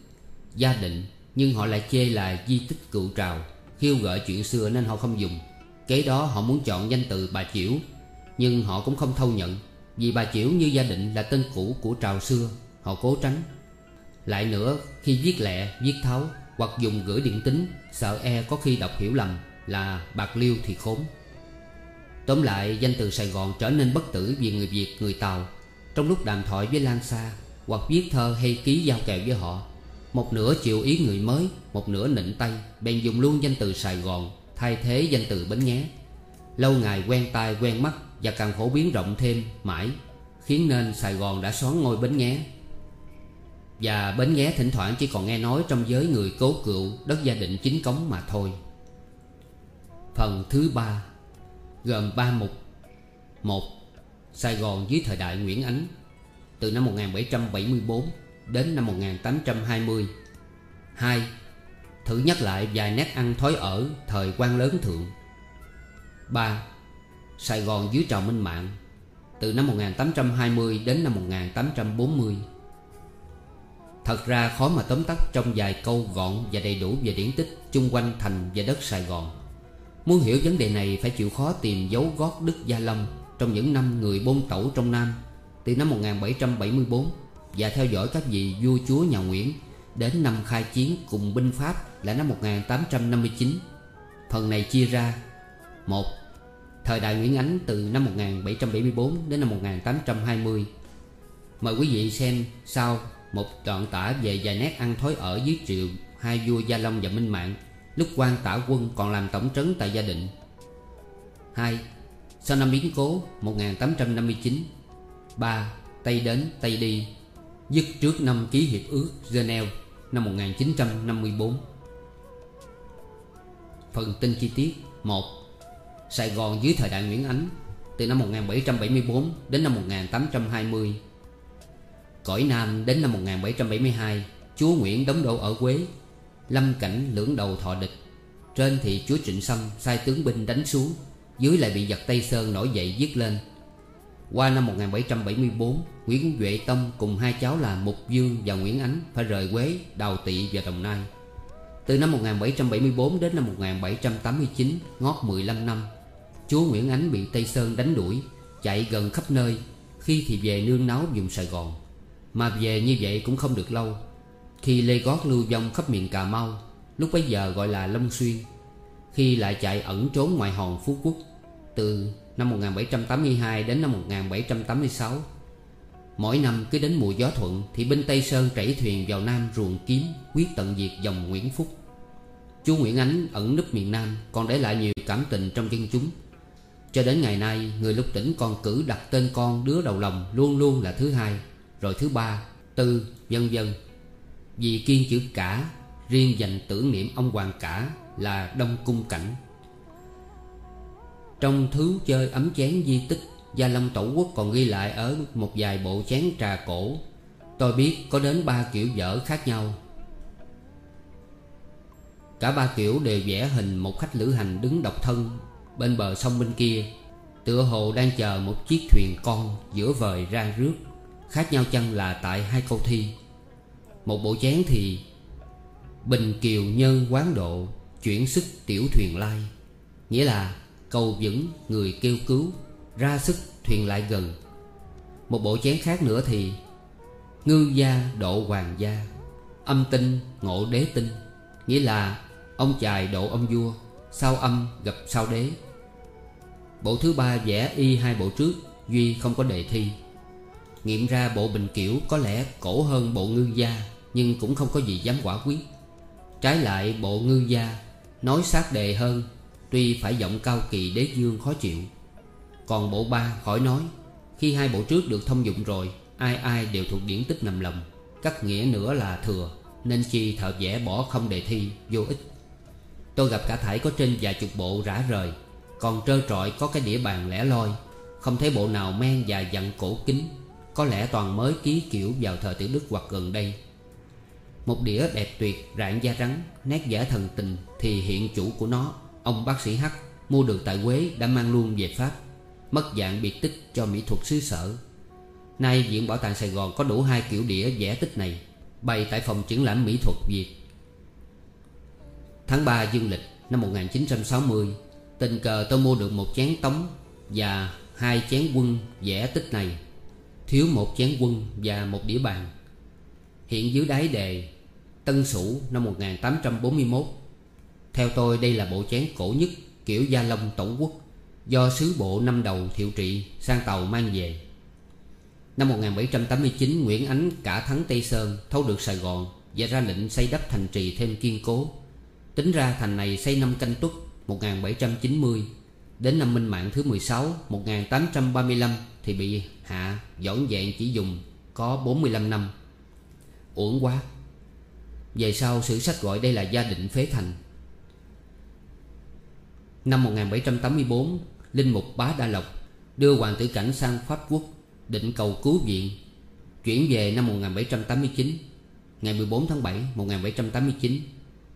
Gia định, Nhưng họ lại chê là di tích cựu trào, Khiêu gợi chuyện xưa nên họ không dùng. Kế đó họ muốn chọn danh từ bà Chiểu, Nhưng họ cũng không thâu nhận, Vì bà Chiểu như gia định là tên cũ của trào xưa, Họ cố tránh. Lại nữa, khi viết lẹ viết tháo, Hoặc dùng gửi điện tính Sợ e có khi đọc hiểu lầm Là bạc liêu thì khốn. Tóm lại, danh từ Sài Gòn trở nên bất tử Vì người Việt, người Tàu. Trong lúc đàm thoại với Lan Sa, Hoặc viết thơ hay ký giao kèo với họ, Một nửa chịu ý người mới, Một nửa nịnh tay, Bèn dùng luôn danh từ Sài Gòn Thay thế danh từ Bến nghé. Lâu ngày quen tai quen mắt Và càng phổ biến rộng thêm mãi, Khiến nên Sài Gòn đã xoán ngôi Bến nghé. Và Bến nghé thỉnh thoảng chỉ còn nghe nói Trong giới người cố cựu Đất gia định chính cống mà thôi. Phần thứ ba, Gồm ba mục. Một, Sài Gòn dưới thời đại Nguyễn Ánh, Từ năm 1774 đến năm 1820 2. Thử nhắc lại vài nét ăn thói ở thời quan lớn thượng 3. Sài Gòn dưới trào minh mạng, Từ năm 1820 đến năm 1840 Thật ra khó mà tóm tắt trong vài câu gọn và đầy đủ về điển tích chung quanh thành và đất Sài Gòn Muốn hiểu vấn đề này phải chịu khó tìm dấu gót Đức Gia Long Trong những năm người bôn tẩu trong Nam Từ năm 1774 Và theo dõi các vị vua chúa nhà Nguyễn Đến năm khai chiến cùng binh Pháp là năm 1859 Phần này chia ra, một, Thời đại Nguyễn Ánh từ năm 1774 đến năm 1820 Mời quý vị xem sau một đoạn tả về vài nét ăn thói ở dưới triều Hai vua Gia Long và Minh Mạng Lúc quan tả quân còn làm tổng trấn tại gia định 2. Sau năm biến cố 1859 3. Tây đến Tây đi Dứt trước năm ký hiệp ước Geneva năm 1954 Phần tin chi tiết 1. Sài Gòn dưới thời đại Nguyễn Ánh, Từ năm 1774 đến năm 1820 Cõi Nam đến năm 1772 Chúa Nguyễn đóng đô ở Quế. Lâm cảnh lưỡng đầu thọ địch, Trên thì chúa Trịnh Sâm sai tướng binh đánh xuống, Dưới lại bị giặc Tây Sơn nổi dậy giết lên. Qua năm 1774 Nguyễn Duệ Tông cùng hai cháu là Mục Dương và Nguyễn Ánh Phải rời Quế, Đào Tị và Đồng Nai. Từ năm 1774 đến năm 1789 Ngót 15 năm Chúa Nguyễn Ánh bị Tây Sơn đánh đuổi Chạy gần khắp nơi Khi thì về nương náu vùng Sài Gòn. Mà về như vậy cũng không được lâu Khi Lê Gót lưu vong khắp miền Cà Mau Lúc bấy giờ gọi là Long Xuyên Khi lại chạy ẩn trốn ngoài hòn Phú Quốc. Từ năm 1782 đến năm 1786 Mỗi năm cứ đến mùa gió thuận Thì binh Tây Sơn trảy thuyền vào Nam ruồng kiếm Quyết tận diệt dòng Nguyễn Phúc. Chú Nguyễn Ánh ẩn núp miền Nam Còn để lại nhiều cảm tình trong dân chúng. Cho đến ngày nay Người lúc tỉnh còn cử đặt tên con đứa đầu lòng Luôn luôn là thứ hai Rồi thứ ba, tư, vân vân. Vì kiên chữ cả Riêng dành tưởng niệm ông Hoàng Cả Là Đông Cung Cảnh. Trong thứ chơi ấm chén di tích, Gia Long Tổ Quốc còn ghi lại ở một vài bộ chén trà cổ. Tôi biết có đến ba kiểu dở khác nhau. Cả ba kiểu đều vẽ hình một khách lữ hành đứng độc thân Bên bờ sông bên kia. Tựa hồ đang chờ một chiếc thuyền con giữa vời ra rước. Khác nhau chăng là tại hai câu thi. Một bộ chén thì Bình kiều nhân quán độ Chuyển sức tiểu thuyền lai. Nghĩa là cầu vững người kêu cứu, Ra sức thuyền lại gần. Một bộ chén khác nữa thì, Ngư gia độ hoàng gia, Âm tinh ngộ đế tinh. Nghĩa là, ông chài độ ông vua Sao âm gặp sao đế. Bộ thứ ba vẽ y hai bộ trước, Duy không có đề thi. Nghiệm ra bộ bình kiểu có lẽ cổ hơn bộ ngư gia, Nhưng cũng không có gì dám quả quyết. Trái lại, bộ ngư gia Nói sát đề hơn Tuy phải giọng cao kỳ đế dương khó chịu, Còn bộ ba khỏi nói, Khi hai bộ trước được thông dụng rồi, Ai ai đều thuộc điển tích nằm lòng. Cắt nghĩa nữa là thừa, Nên chi thợ vẽ bỏ không đề thi, Vô ích. Tôi gặp cả thải có trên vài chục bộ rã rời, Còn trơ trọi có cái đĩa bàn lẻ loi. Không thấy bộ nào men và dặn cổ kính, Có lẽ toàn mới ký kiểu vào thời tiểu đức hoặc gần đây. Một đĩa đẹp tuyệt, rạng da rắn Nét giả thần tình Thì hiện chủ của nó. Ông bác sĩ H Mua được tại Quế đã mang luôn về Pháp. Mất dạng biệt tích cho mỹ thuật xứ sở. Nay Viện Bảo tàng Sài Gòn có đủ hai kiểu đĩa vẽ tích này, Bày tại phòng triển lãm mỹ thuật Việt. Tháng 3 dương lịch năm 1960 Tình cờ tôi mua được một chén tống Và hai chén quân vẽ tích này. Thiếu một chén quân và một đĩa bàn. Hiện dưới đáy đề Tân Sửu năm 1841 theo tôi, đây là bộ chén cổ nhất kiểu Gia Long Tổng Quốc, Do sứ bộ năm đầu thiệu trị sang tàu mang về. Năm 1789 Nguyễn Ánh cả thắng Tây Sơn Thâu được Sài Gòn Và ra lệnh xây đắp thành trì thêm kiên cố. Tính ra thành này xây năm canh tuất 1790 Đến năm Minh Mạng thứ 16 1835 Thì bị hạ dọn dẹn chỉ dùng có 45 năm. Uổng quá. Về sau, sử sách gọi đây là gia định phế thành. Năm 1784 Linh mục Bá Đa Lộc Đưa Hoàng tử Cảnh sang Pháp Quốc, Định cầu cứu viện. Chuyển về năm 1789 Ngày 14 tháng 7 1789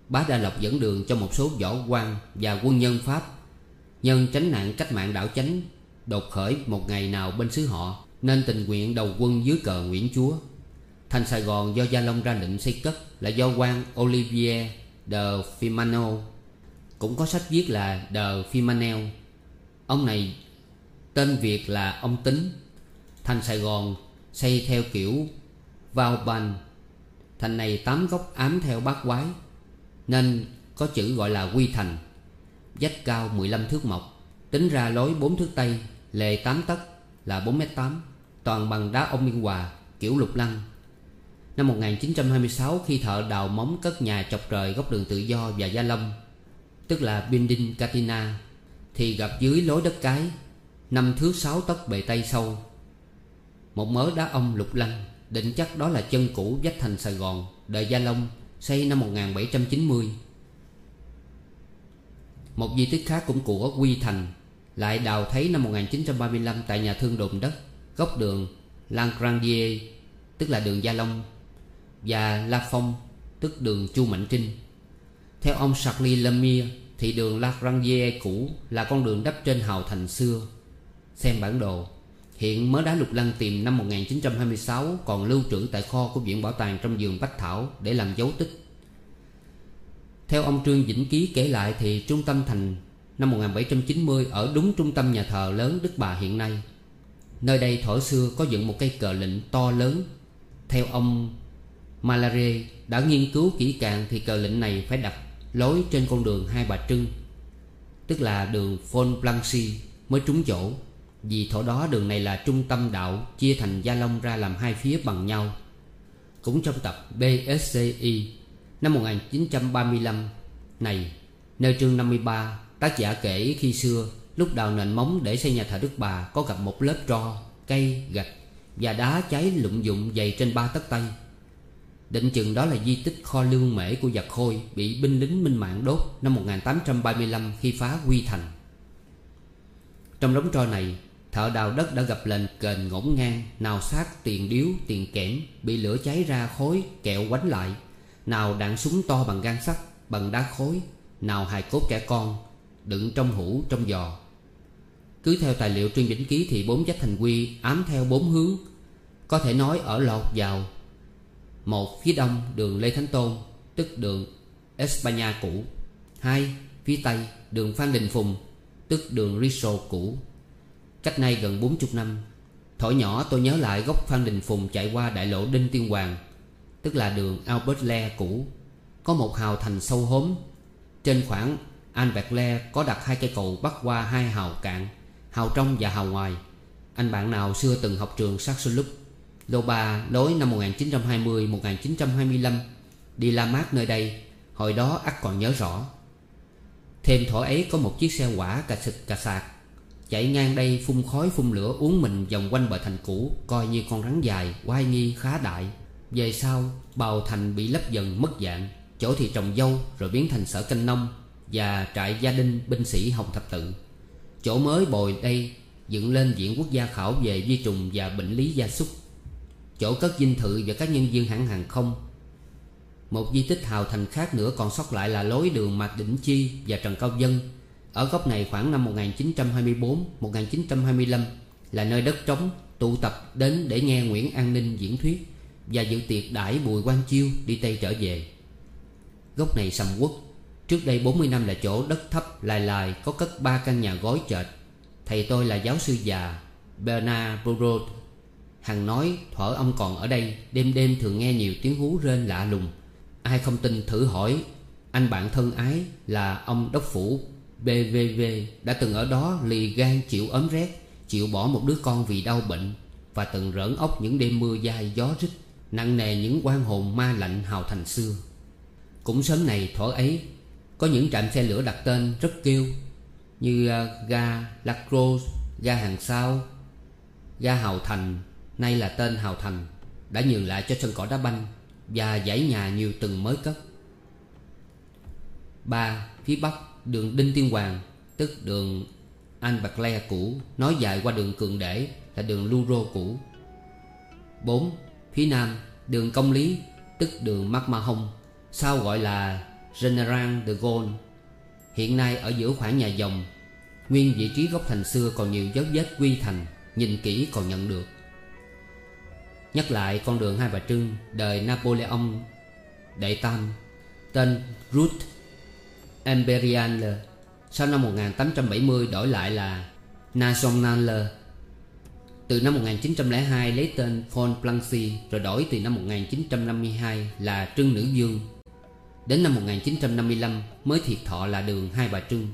Bá Đa Lộc dẫn đường cho một số võ quan Và quân nhân Pháp. Nhân tránh nạn cách mạng đảo chánh, Đột khởi một ngày nào bên xứ họ, Nên tình nguyện đầu quân dưới cờ Nguyễn Chúa. Thành Sài Gòn do Gia Long ra lệnh xây cất Là do quan Olivier de Fimano cũng có sách viết là The Fimanel Ông này tên Việt là ông Tính, Thành Sài Gòn, xây theo kiểu vào bành. Thành này tám góc ám theo bát quái, Nên có chữ gọi là quy thành. Dách cao 15 thước mộc Tính ra lối 4 thước Tây, Lề 8 tấc là 4m8 Toàn bằng đá ông Biên Hòa, Kiểu lục lăng. Năm 1926 khi thợ đào móng cất nhà chọc trời góc đường tự do và Gia Lâm Tức là Binding Katina, Thì gặp dưới lối đất cái, Năm thước sáu tấc bề tây sâu một mớ đá ông lục lăng, Định chắc đó là chân cũ vách thành Sài Gòn, Đời Gia Long, Xây năm 1790 Một di tích khác cũng của Quy Thành, Lại đào thấy năm 1935 Tại nhà thương đồn đất, Góc đường Langrandier, Tức là đường Gia Long, Và La Phong, Tức đường Chu Mạnh Trinh. Theo ông Charlie Lemire Thì đường Langrandier cũ Là con đường đắp trên hào thành xưa Xem bản đồ, Hiện mớ đá lục lăng tìm năm 1926 còn lưu trữ tại kho của Viện Bảo tàng trong vườn Bách Thảo để làm dấu tích. Theo ông Trương Vĩnh Ký kể lại thì trung tâm thành năm 1790 ở đúng trung tâm nhà thờ lớn Đức Bà hiện nay. Nơi đây thổi xưa có dựng một cây cờ lệnh to lớn. Theo ông Malare đã nghiên cứu kỹ càng thì cờ lệnh này phải đặt lối trên con đường Hai Bà Trưng, tức là đường Fon Blancy mới trúng chỗ. Vì thổ đó đường này là trung tâm đạo Chia thành Gia Long ra làm hai phía bằng nhau Cũng trong tập BSCI Năm 1935 Này Nơi chương 53 Tác giả kể khi xưa Lúc đào nền móng để xây nhà thờ Đức Bà Có gặp một lớp tro, cây, gạch Và đá cháy lụng dụng dày trên ba tấc tay Định chừng đó là di tích kho lương mễ của giặc khôi Bị binh lính minh mạng đốt năm 1835 khi phá Quy Thành. Trong đống tro này, Thợ đào đất đã gặp lệnh kền ngổn ngang, Nào sát tiền điếu, tiền kẽm, Bị lửa cháy ra khối kẹo quánh lại. Nào đạn súng to bằng gan sắt, Bằng đá khối. Nào hài cốt kẻ con, Đựng trong hũ, trong giò. Cứ theo tài liệu Trương Vĩnh Ký Thì bốn chất thành quy ám theo bốn hướng. Có thể nói ở lọt vào một phía đông đường Lê Thánh Tôn, Tức đường Espana cũ. Hai, Phía tây đường Phan Đình Phùng, Tức đường Riso cũ. Cách nay gần 40 năm Thổi nhỏ tôi nhớ lại góc Phan Đình Phùng chạy qua đại lộ Đinh Tiên Hoàng, Tức là đường Albert Le cũ. Có một hào thành sâu hốm Trên khoảng Albert Le có đặt hai cây cầu bắc qua hai hào cạn, Hào trong và hào ngoài. Anh bạn nào xưa từng học trường Saxolup Lô Ba lối năm 1920-1925 Đi La Mát nơi đây Hồi đó ắt còn nhớ rõ. Thêm thỏ ấy có một chiếc xe quả cà xịt cà sạc Chạy ngang đây phun khói phun lửa uống mình vòng quanh bờ thành cũ Coi như con rắn dài, oai nghi khá đại. Về sau, bào thành bị lấp dần mất dạng Chỗ thì trồng dâu rồi biến thành sở canh nông Và trại gia đình binh sĩ Hồng Thập Tự. Chỗ mới bồi đây dựng lên viện quốc gia khảo về vi trùng và bệnh lý gia súc. Chỗ cất dinh thự và các nhân viên hãng hàng không. Một di tích hào thành khác nữa còn sót lại là lối đường Mạc Đỉnh Chi và Trần Cao Dân. Ở góc này khoảng năm 1924-1925 Là nơi đất trống, tụ tập đến để nghe Nguyễn An Ninh diễn thuyết Và dự tiệc đãi Bùi Quang Chiêu đi Tây trở về. Góc này sầm quốc Trước đây 40 năm là chỗ đất thấp, lai lai, Có cất ba căn nhà gối chợt Thầy tôi là giáo sư già Bernard Burrot Hằng nói thuở ông còn ở đây Đêm đêm thường nghe nhiều tiếng hú rên lạ lùng. Ai không tin thử hỏi Anh bạn thân ái là ông đốc phủ BVV Đã từng ở đó lì gan chịu ấm rét Chịu bỏ một đứa con vì đau bệnh Và từng rỡn ốc những đêm mưa dai gió rít Nặng nề những quan hồn ma lạnh hào thành xưa. Cũng sớm này thuở ấy Có những trạm xe lửa đặt tên rất kêu Như uh, ga Lacrosse, Ga Hàng Sao Ga Hào Thành Nay là tên Hào Thành, Đã nhường lại cho sân cỏ đá banh Và dãy nhà nhiều tầng mới cất 3. Phía Bắc, đường Đinh Tiên Hoàng, Tức đường Anh Bạc Le cũ, Nói dài qua đường Cường Để Là đường Luro cũ 4. Phía Nam, đường Công Lý, Tức đường Mắc Ma Hông Sau gọi là General de Gaulle Hiện nay ở giữa khoảng nhà dòng, Nguyên vị trí gốc thành xưa còn nhiều dấu vết quy thành, Nhìn kỹ còn nhận được Nhắc lại con đường Hai Bà Trưng, Đời Napoleon Đệ Tam, Tên Ruth Imperial Sau năm 1870 đổi lại là National Từ năm 1902 lấy tên Von Plancy Rồi đổi từ năm 1952 là Trưng Nữ Dương. Đến năm 1955 mới thiệt thọ là đường Hai Bà Trưng.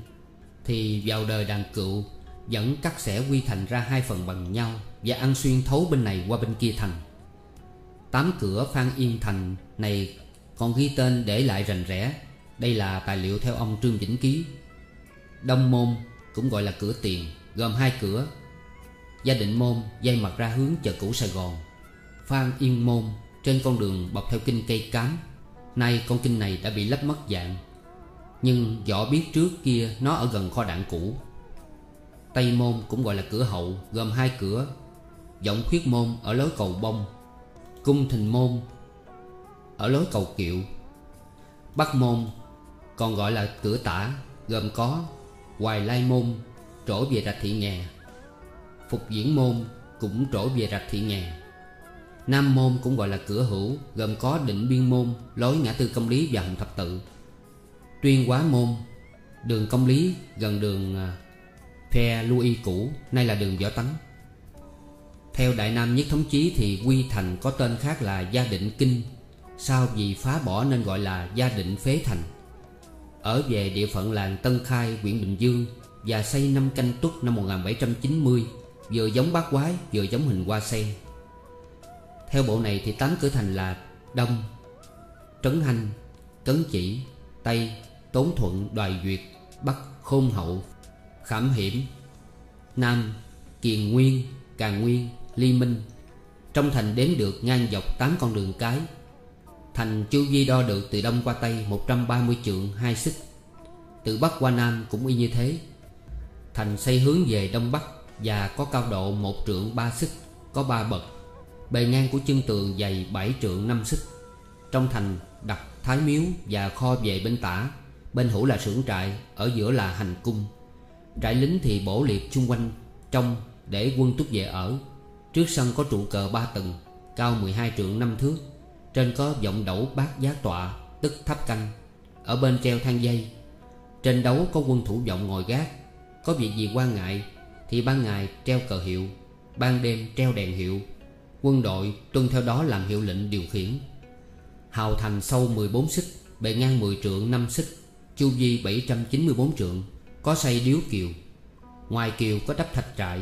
Thì vào đời đàn cựu, Vẫn cắt xẻ quy thành ra hai phần bằng nhau Và ăn xuyên thấu bên này qua bên kia thành. Tám cửa Phan Yên Thành này còn ghi tên để lại rành rẽ. Đây là tài liệu theo ông Trương Vĩnh Ký. Đông Môn cũng gọi là cửa tiền, Gồm hai cửa. Gia định môn dây mặt ra hướng chợ cũ Sài Gòn. Phan Yên Môn trên con đường bọc theo kinh cây cám. Nay con kinh này đã bị lấp mất dạng, Nhưng võ biết trước kia nó ở gần kho đạn cũ. Tây Môn cũng gọi là cửa hậu, Gồm hai cửa. Giọng khuyết môn ở lối cầu bông Cung Thình Môn. Ở lối cầu kiệu, Bắc Môn, Còn gọi là cửa tả, Gồm có Hoài Lai Môn, Trổ về rạch thị nghè. Phục diễn môn Cũng trổ về rạch thị nghè. Nam môn cũng gọi là cửa hữu, Gồm có định biên môn, Lối ngã tư công lý và hồng thập tự. Tuyên quá môn, Đường công lý gần đường à, Phe Louis cũ, Nay là đường Võ Tấn theo Đại Nam Nhất Thống Chí thì Quy Thành có tên khác là Gia Định Kinh. Sau vì phá bỏ nên gọi là Gia Định Phế Thành? Ở về địa phận làng Tân Khai, huyện Bình Dương Và xây năm canh tuất năm 1790 Vừa giống bát quái vừa giống hình hoa sen. Theo bộ này thì tám cửa thành là Đông Trấn Hanh Cấn Chỉ Tây Tốn Thuận Đoài Duyệt Bắc Khôn Hậu Khảm Hiểm Nam Kiền Nguyên Càng Nguyên Ly Minh, Trong thành đếm được ngang dọc 8 con đường cái. Thành chu vi đo được từ đông qua tây 130 trượng hai xích. Từ bắc qua nam cũng y như thế. Thành xây hướng về đông bắc Và có cao độ một trượng ba xích, Có ba bậc. Bề ngang của chân tường dày bảy trượng năm xích. Trong thành đặt thái miếu và kho về bên tả. Bên hữu là xưởng trại, Ở giữa là hành cung. Trại lính thì bổ liệt chung quanh, Trong để quân túc về ở. Trước sân có trụ cờ ba tầng, Cao 12 trượng năm thước. Trên có vọng đẩu bát giá tọa, Tức tháp canh. Ở bên treo thang dây. Trên đấu có quân thủ vọng ngồi gác. Có việc gì quan ngại, Thì ban ngày treo cờ hiệu. Ban đêm treo đèn hiệu. Quân đội tuân theo đó làm hiệu lệnh điều khiển. Hào thành sâu 14 xích, Bề ngang 10 trượng 5 xích. Chu vi 794 trượng, Có xây điếu kiều. Ngoài kiều có đắp thạch trại.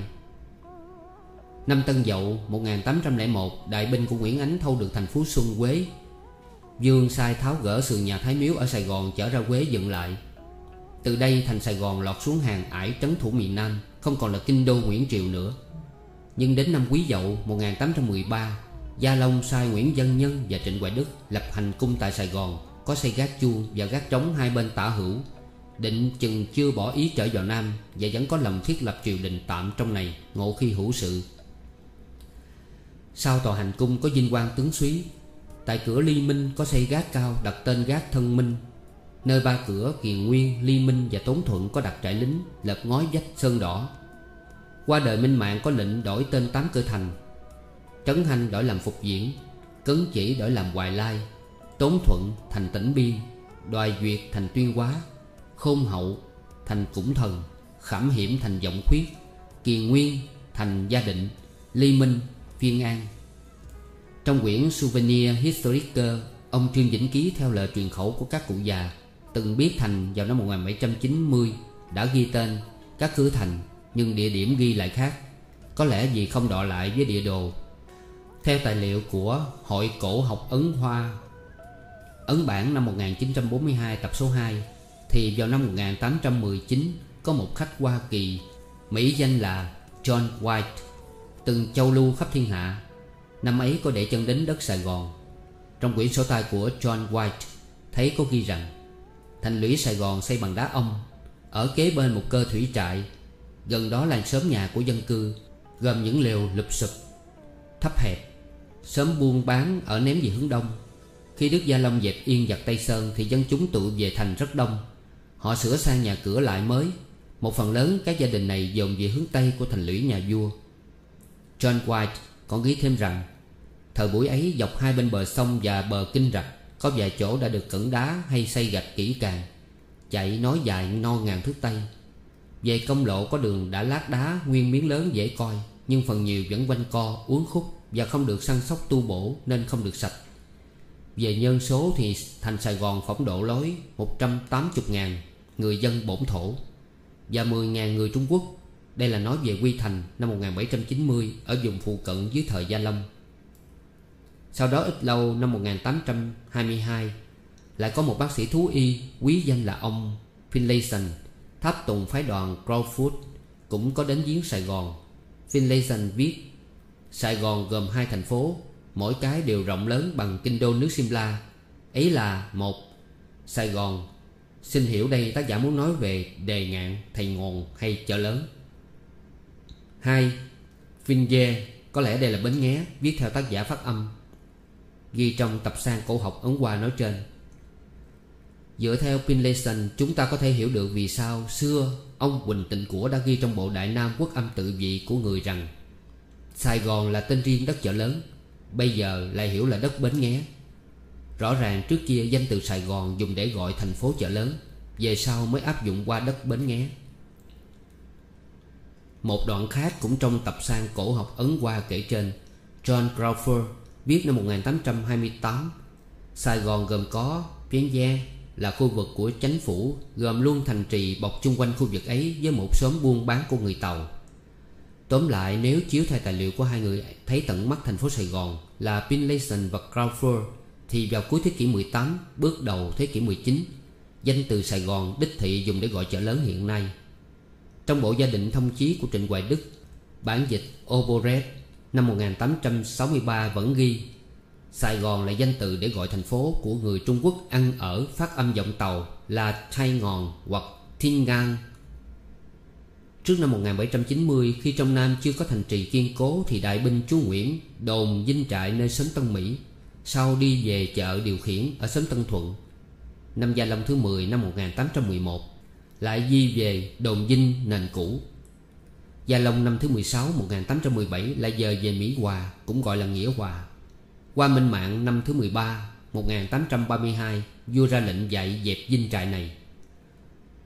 Năm Tân Dậu 1801 Đại binh của Nguyễn Ánh thâu được thành phố Xuân Quế. Dương sai tháo gỡ sườn nhà Thái Miếu ở Sài Gòn chở ra Quế dựng lại. Từ đây thành Sài Gòn lọt xuống hàng ải trấn thủ miền Nam, Không còn là kinh đô Nguyễn Triều nữa. Nhưng đến năm Quý Dậu 1813 Gia Long sai Nguyễn Dân Nhân và Trịnh Hoài Đức Lập hành cung tại Sài Gòn, Có xây gác chuông và gác trống hai bên tả hữu. Định chừng chưa bỏ ý trở vào Nam Và vẫn có lòng thiết lập triều đình tạm trong này, Ngộ khi hữu sự. Sau tòa hành cung có vinh quang tướng suý Tại cửa Ly Minh có xây gác cao đặt tên gác thân Minh. Nơi ba cửa Kiền Nguyên, Ly Minh và Tốn Thuận có đặt trại lính Lợp ngói vách sơn đỏ. Qua đời Minh Mạng có lệnh đổi tên tám cửa thành Trấn hành đổi làm Phục Diễn Cấn Chỉ đổi làm Hoài Lai Tốn Thuận thành Tỉnh Biên Đoài Duyệt thành Tuyên Hóa Khôn Hậu thành Củng Thần Khảm Hiểm thành vọng Khuyết Kiền Nguyên thành Gia Định Ly Minh, Viên An Trong quyển Souvenir Historique, Ông Trương Vĩnh Ký theo lời truyền khẩu của các cụ già Từng biết thành vào năm 1790 Đã ghi tên các cửa thành, Nhưng địa điểm ghi lại khác. Có lẽ vì không đọ lại với địa đồ. Theo tài liệu của Hội Cổ học Ấn Hoa, Ấn bản năm 1942 tập số 2 Thì vào năm 1819 Có một khách Hoa Kỳ, Mỹ danh là John White. Từng châu lưu khắp thiên hạ. Năm ấy có để chân đến đất Sài Gòn. Trong quyển sổ tay của John White, Thấy có ghi rằng, Thành lũy Sài Gòn xây bằng đá ông Ở kế bên một cơ thủy trại, Gần đó là xóm nhà của dân cư, Gồm những lều lụp sụp, Thấp hẹp, Sớm buôn bán ở ném về hướng đông. Khi Đức Gia Long dẹp yên giặc Tây Sơn Thì dân chúng tụ về thành rất đông. Họ sửa sang nhà cửa lại mới. Một phần lớn các gia đình này dồn về hướng Tây của thành lũy nhà vua. John White còn ghi thêm rằng, Thời buổi ấy dọc hai bên bờ sông và bờ kinh rạch, Có vài chỗ đã được cẩn đá hay xây gạch kỹ càng, Chạy nói dài no ngàn thước Tây. Về công lộ có đường đã lát đá, nguyên miếng lớn dễ coi, Nhưng phần nhiều vẫn quanh co, uốn khúc Và không được săn sóc tu bổ nên không được sạch. Về nhân số thì thành Sài Gòn phỏng độ lối 180.000 người dân bổn thổ Và 10.000 người Trung Quốc. Đây là nói về Quy Thành năm 1790 Ở vùng phụ cận dưới thời Gia Lâm. Sau đó ít lâu năm 1822 Lại có một bác sĩ thú y Quý danh là ông Finlayson Tháp tùng phái đoàn Crawford Cũng có đến giếng Sài Gòn. Finlayson viết Sài Gòn gồm hai thành phố Mỗi cái đều rộng lớn bằng kinh đô nước Simla. Ấy là một Sài Gòn. Xin hiểu đây tác giả muốn nói về đề ngạn, thầy ngồn hay chợ lớn. 2. Vinje Có lẽ đây là bến nghé, Viết theo tác giả phát âm, Ghi trong tập san cổ học ấn qua nói trên Dựa theo Pinlayson Chúng ta có thể hiểu được vì sao Xưa ông Quỳnh Tịnh Của đã ghi trong bộ Đại Nam Quốc âm tự vị của người rằng Sài Gòn là tên riêng đất chợ lớn, Bây giờ lại hiểu là đất bến nghé Rõ ràng trước kia danh từ Sài Gòn dùng để gọi thành phố chợ lớn, Về sau mới áp dụng qua đất bến nghé một đoạn khác cũng trong tập sang cổ học Ấn Hoa kể trên. John Crawford viết năm 1828 Sài Gòn gồm có Piến Giang là khu vực của chánh phủ, Gồm luôn thành trì bọc chung quanh khu vực ấy Với một xóm buôn bán của người Tàu. Tóm lại, nếu chiếu theo tài liệu của hai người Thấy tận mắt thành phố Sài Gòn Là Pinlayson và Crawford, Thì vào cuối thế kỷ 18 Bước đầu thế kỷ 19 Danh từ Sài Gòn đích thị dùng để gọi chợ lớn hiện nay. Trong bộ gia đình thông chí của Trịnh Hoài Đức, Bản dịch Oboret năm 1863 vẫn ghi, Sài Gòn là danh từ để gọi thành phố của người Trung Quốc ăn ở phát âm giọng tàu là Thay Ngòn hoặc Thiên Ngang. Trước năm 1790 Khi trong Nam chưa có thành trì kiên cố Thì đại binh chúa Nguyễn Đồn dinh trại nơi xóm Tân Mỹ, Sau đi về chợ điều khiển Ở xóm Tân Thuận. Năm Gia Long thứ 10 năm 1811 lại di về đồn dinh nền cũ. Gia Long năm thứ 16 1817 lại dời về Mỹ Hòa, Cũng gọi là Nghĩa Hòa. Qua Minh Mạng năm thứ 13 1832 Vua ra lệnh dạy dẹp dinh trại này.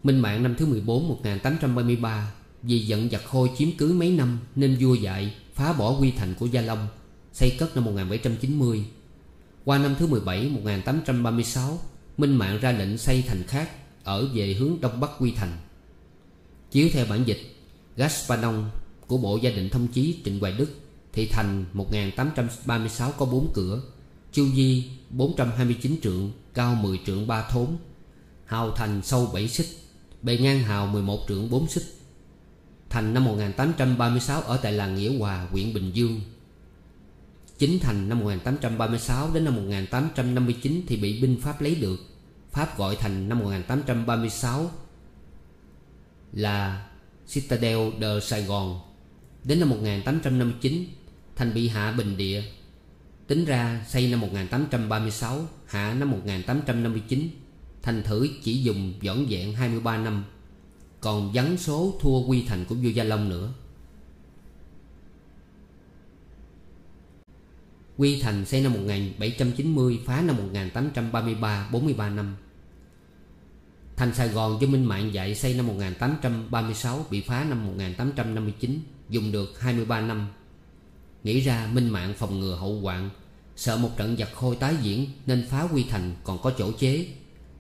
Minh Mạng năm thứ 14 1833 Vì giận giặc khôi chiếm cứ mấy năm Nên vua dạy phá bỏ quy thành của Gia Long, Xây cất năm 1790 Qua năm thứ 17 1836 Minh Mạng ra lệnh xây thành khác. Ở về hướng đông bắc quy thành. Chiếu theo bản dịch Gaspanon của Bộ Gia định Thông chí Trịnh Hoài Đức thì thành 1836 có 4 cửa Chu Di 429 trượng Cao 10 trượng 3 thốn Hào thành sâu 7 xích Bề ngang hào 11 trượng 4 xích. Thành năm 1836 ở tại làng Nghĩa Hòa, huyện Bình Dương. Chính thành năm 1836 đến năm 1859 thì bị binh Pháp lấy được. Pháp gọi thành năm 1836 là Citadel de Sài Gòn. Đến năm 1859 Thành bị hạ bình địa. Tính ra xây năm 1836 Hạ năm 1859 Thành thử chỉ dùng dọn dẹn 23 năm, Còn vắng số thua quy thành của vua Gia Long nữa. Quy thành xây năm 1790 Phá năm 1833 43 năm. Thành Sài Gòn do Minh Mạng dạy xây năm 1836 Bị phá năm 1859 Dùng được 23 năm. Nghĩ ra Minh Mạng phòng ngừa hậu hoạn, Sợ một trận giặc khôi tái diễn Nên phá quy thành còn có chỗ chế.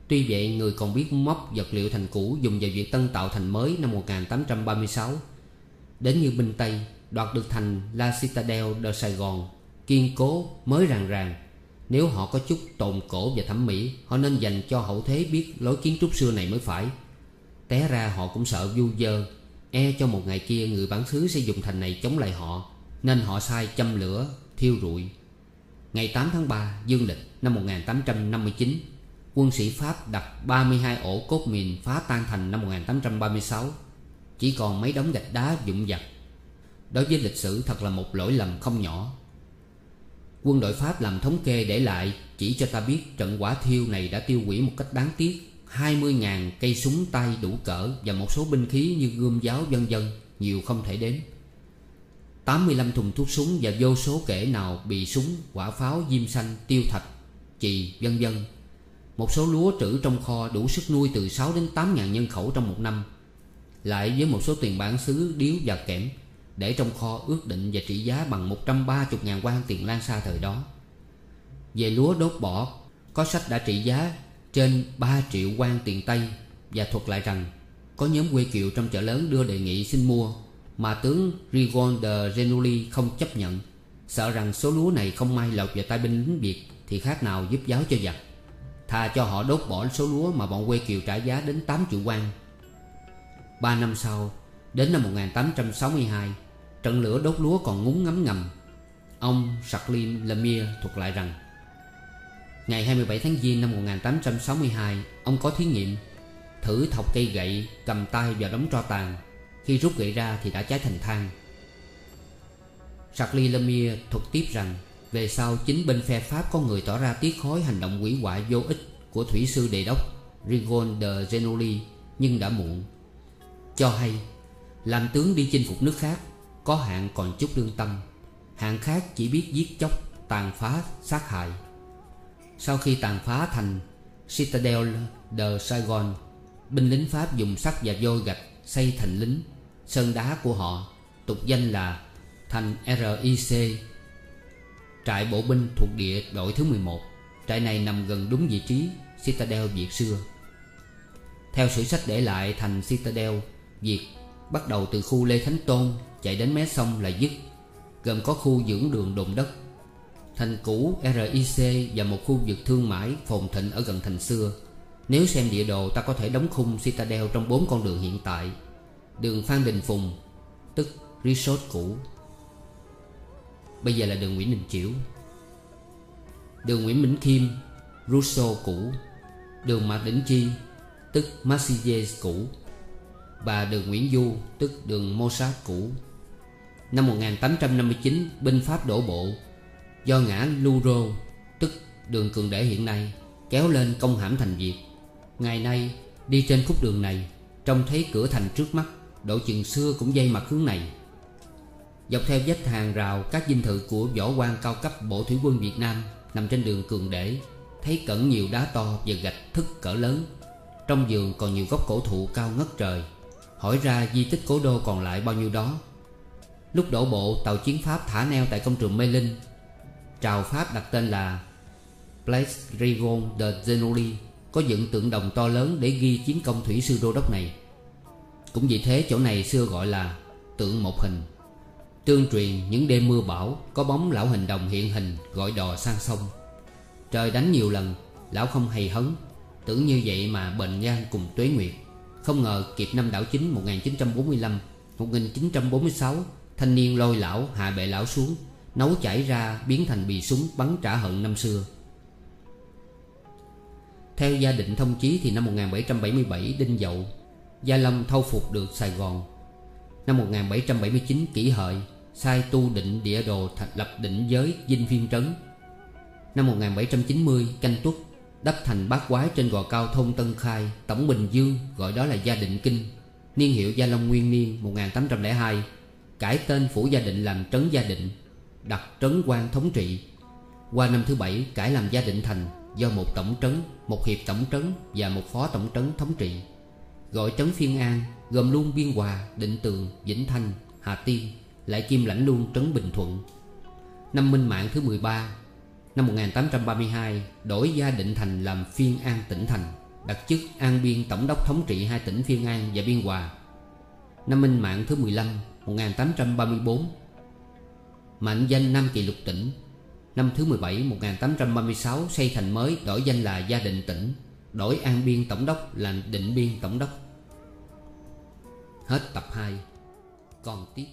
Tuy vậy, người còn biết móc vật liệu thành cũ Dùng vào việc tân tạo thành mới năm 1836 Đến như binh Tây, Đoạt được thành La Citadel de Sài Gòn, Kiên cố, mới ràng ràng. Nếu họ có chút tồn cổ và thẩm mỹ Họ nên dành cho hậu thế biết lối kiến trúc xưa này mới phải. Té ra họ cũng sợ vu dơ E cho một ngày kia người bản xứ sẽ dùng thành này chống lại họ Nên họ sai châm lửa, thiêu rụi. Ngày 8 tháng 3 dương lịch năm 1859 Quân sĩ Pháp đặt 32 ổ cốt mìn phá tan thành năm 1836 Chỉ còn mấy đống gạch đá dụng dặt Đối với lịch sử thật là một lỗi lầm không nhỏ. Quân đội Pháp làm thống kê để lại Chỉ cho ta biết trận quả thiêu này đã tiêu hủy một cách đáng tiếc. 20.000 cây súng tay đủ cỡ Và một số binh khí như gươm giáo vân vân Nhiều không thể đếm. 85 thùng thuốc súng và vô số kể nào bị súng, quả pháo, diêm xanh, tiêu thạch, chì, vân vân. Một số lúa trữ trong kho đủ sức nuôi từ 6 đến 8 ngàn nhân khẩu trong một năm. Lại với một số tiền bản xứ điếu và kẽm để trong kho ước định và trị giá bằng 130 ngàn quan tiền lan xa thời đó. Về lúa đốt bỏ, Có sách đã trị giá trên 3 triệu quan tiền Tây Và thuật lại rằng, Có nhóm quê kiều trong chợ lớn đưa đề nghị xin mua, Mà tướng Rigon de Genuli không chấp nhận, Sợ rằng số lúa này không may lọt vào tay binh lính Việt Thì khác nào giúp giáo cho giặc. Thà cho họ đốt bỏ số lúa mà bọn quê kiều trả giá đến 8 triệu quan. Ba năm sau, Đến năm 1862 Trận lửa đốt lúa còn ngúng ngấm ngầm. Ông Jacqueline Lemire thuật lại rằng, Ngày 27 tháng Giêng năm 1862 Ông có thí nghiệm, Thử thọc cây gậy cầm tay vào đống tro tàn. Khi rút gậy ra thì đã cháy thành than. Jacques Lemire thuật tiếp rằng, Về sau, chính bên phe Pháp có người tỏ ra tiếc khối hành động quỷ hoại vô ích Của thủy sư đề đốc Rigon de Genoli, Nhưng đã muộn. Cho hay, Làm tướng đi chinh phục nước khác có hạng còn chút lương tâm. Hạng khác chỉ biết giết chóc Tàn phá, sát hại. Sau khi tàn phá thành Citadel de Saigon Binh lính Pháp dùng sắt và vôi gạch xây thành lính. Sơn đá của họ tục danh là thành RIC Trại bộ binh thuộc địa đội thứ 11 Trại này nằm gần đúng vị trí Citadel Việt xưa. Theo sử sách để lại thành Citadel Việt Bắt đầu từ khu Lê Thánh Tôn Chạy đến mé sông là dứt, Gồm có khu dưỡng đường đồn đất Thành cũ RIC và một khu vực thương mại phồn thịnh ở gần thành xưa. Nếu xem địa đồ, ta có thể đóng khung Citadel trong bốn con đường hiện tại. Đường Phan Đình Phùng, Tức Resort cũ. Bây giờ là đường Nguyễn Đình Chiểu. Đường Nguyễn Minh Khiêm Rousseau cũ. Đường Mạc Đỉnh Chi, Tức Massillers cũ. Và đường Nguyễn Du, Tức đường Mozart cũ. Năm 1859 binh Pháp đổ bộ. Do ngã Luro Tức đường Cường Để hiện nay, Kéo lên công hãm thành Việt. Ngày nay, đi trên khúc đường này, Trông thấy cửa thành trước mắt, Độ chừng xưa cũng dây mặt hướng này. Dọc theo vách hàng rào, Các dinh thự của võ quan cao cấp Bộ Thủy quân Việt Nam Nằm trên đường Cường Để Thấy cẩn nhiều đá to và gạch thức cỡ lớn. Trong giường còn nhiều gốc cổ thụ cao ngất trời. Hỏi ra di tích cố đô còn lại bao nhiêu đó Lúc đổ bộ, tàu chiến Pháp thả neo tại công trường Mê Linh. Trào Pháp đặt tên là Place Rigon de Genoli, Có dựng tượng đồng to lớn để ghi chiến công thủy sư đô đốc này. Cũng vì thế, chỗ này xưa gọi là tượng một hình. Tương truyền, những đêm mưa bão, Có bóng lão hình đồng hiện hình, gọi đò sang sông. Trời đánh nhiều lần, Lão không hay hấn. Tưởng như vậy mà bền gan cùng tuế nguyệt. Không ngờ kịp năm đảo chính 1945 1946 Thanh niên lôi lão, hạ bệ lão xuống, Nấu chảy ra biến thành bì súng bắn trả hận năm xưa. Theo gia định thông chí thì năm 1777 Đinh Dậu, Gia Lâm thâu phục được Sài Gòn. Năm 1779 kỷ hợi, Sai tu định địa đồ thành, lập định giới dinh phiên trấn. Năm 1790 canh tuất, Đắp thành bát quái trên gò cao thôn Tân Khai, Tổng Bình Dương, gọi đó là Gia Định Kinh. Niên hiệu Gia Long Nguyên Niên 1802 Cải tên phủ Gia Định làm Trấn Gia Định Đặt Trấn quan thống trị. Qua năm thứ bảy cải làm Gia Định Thành Do một tổng trấn, một hiệp tổng trấn Và một phó tổng trấn thống trị. Gọi trấn Phiên An Gồm luôn Biên Hòa, Định Tường, Vĩnh Thanh, Hà Tiên Lại kim lãnh luôn trấn Bình Thuận. Năm Minh Mạng thứ 13 Năm 1832 đổi Gia Định Thành làm Phiên An tỉnh thành Đặt chức An Biên Tổng đốc thống trị hai tỉnh Phiên An và Biên Hòa. Năm Minh Mạng thứ 15 1834 Mệnh danh Nam Kỳ Lục tỉnh, Năm thứ 17 1836 xây thành mới đổi danh là Gia Định tỉnh, Đổi An Biên Tổng đốc là Định Biên Tổng đốc. Hết tập 2 Còn tiếp.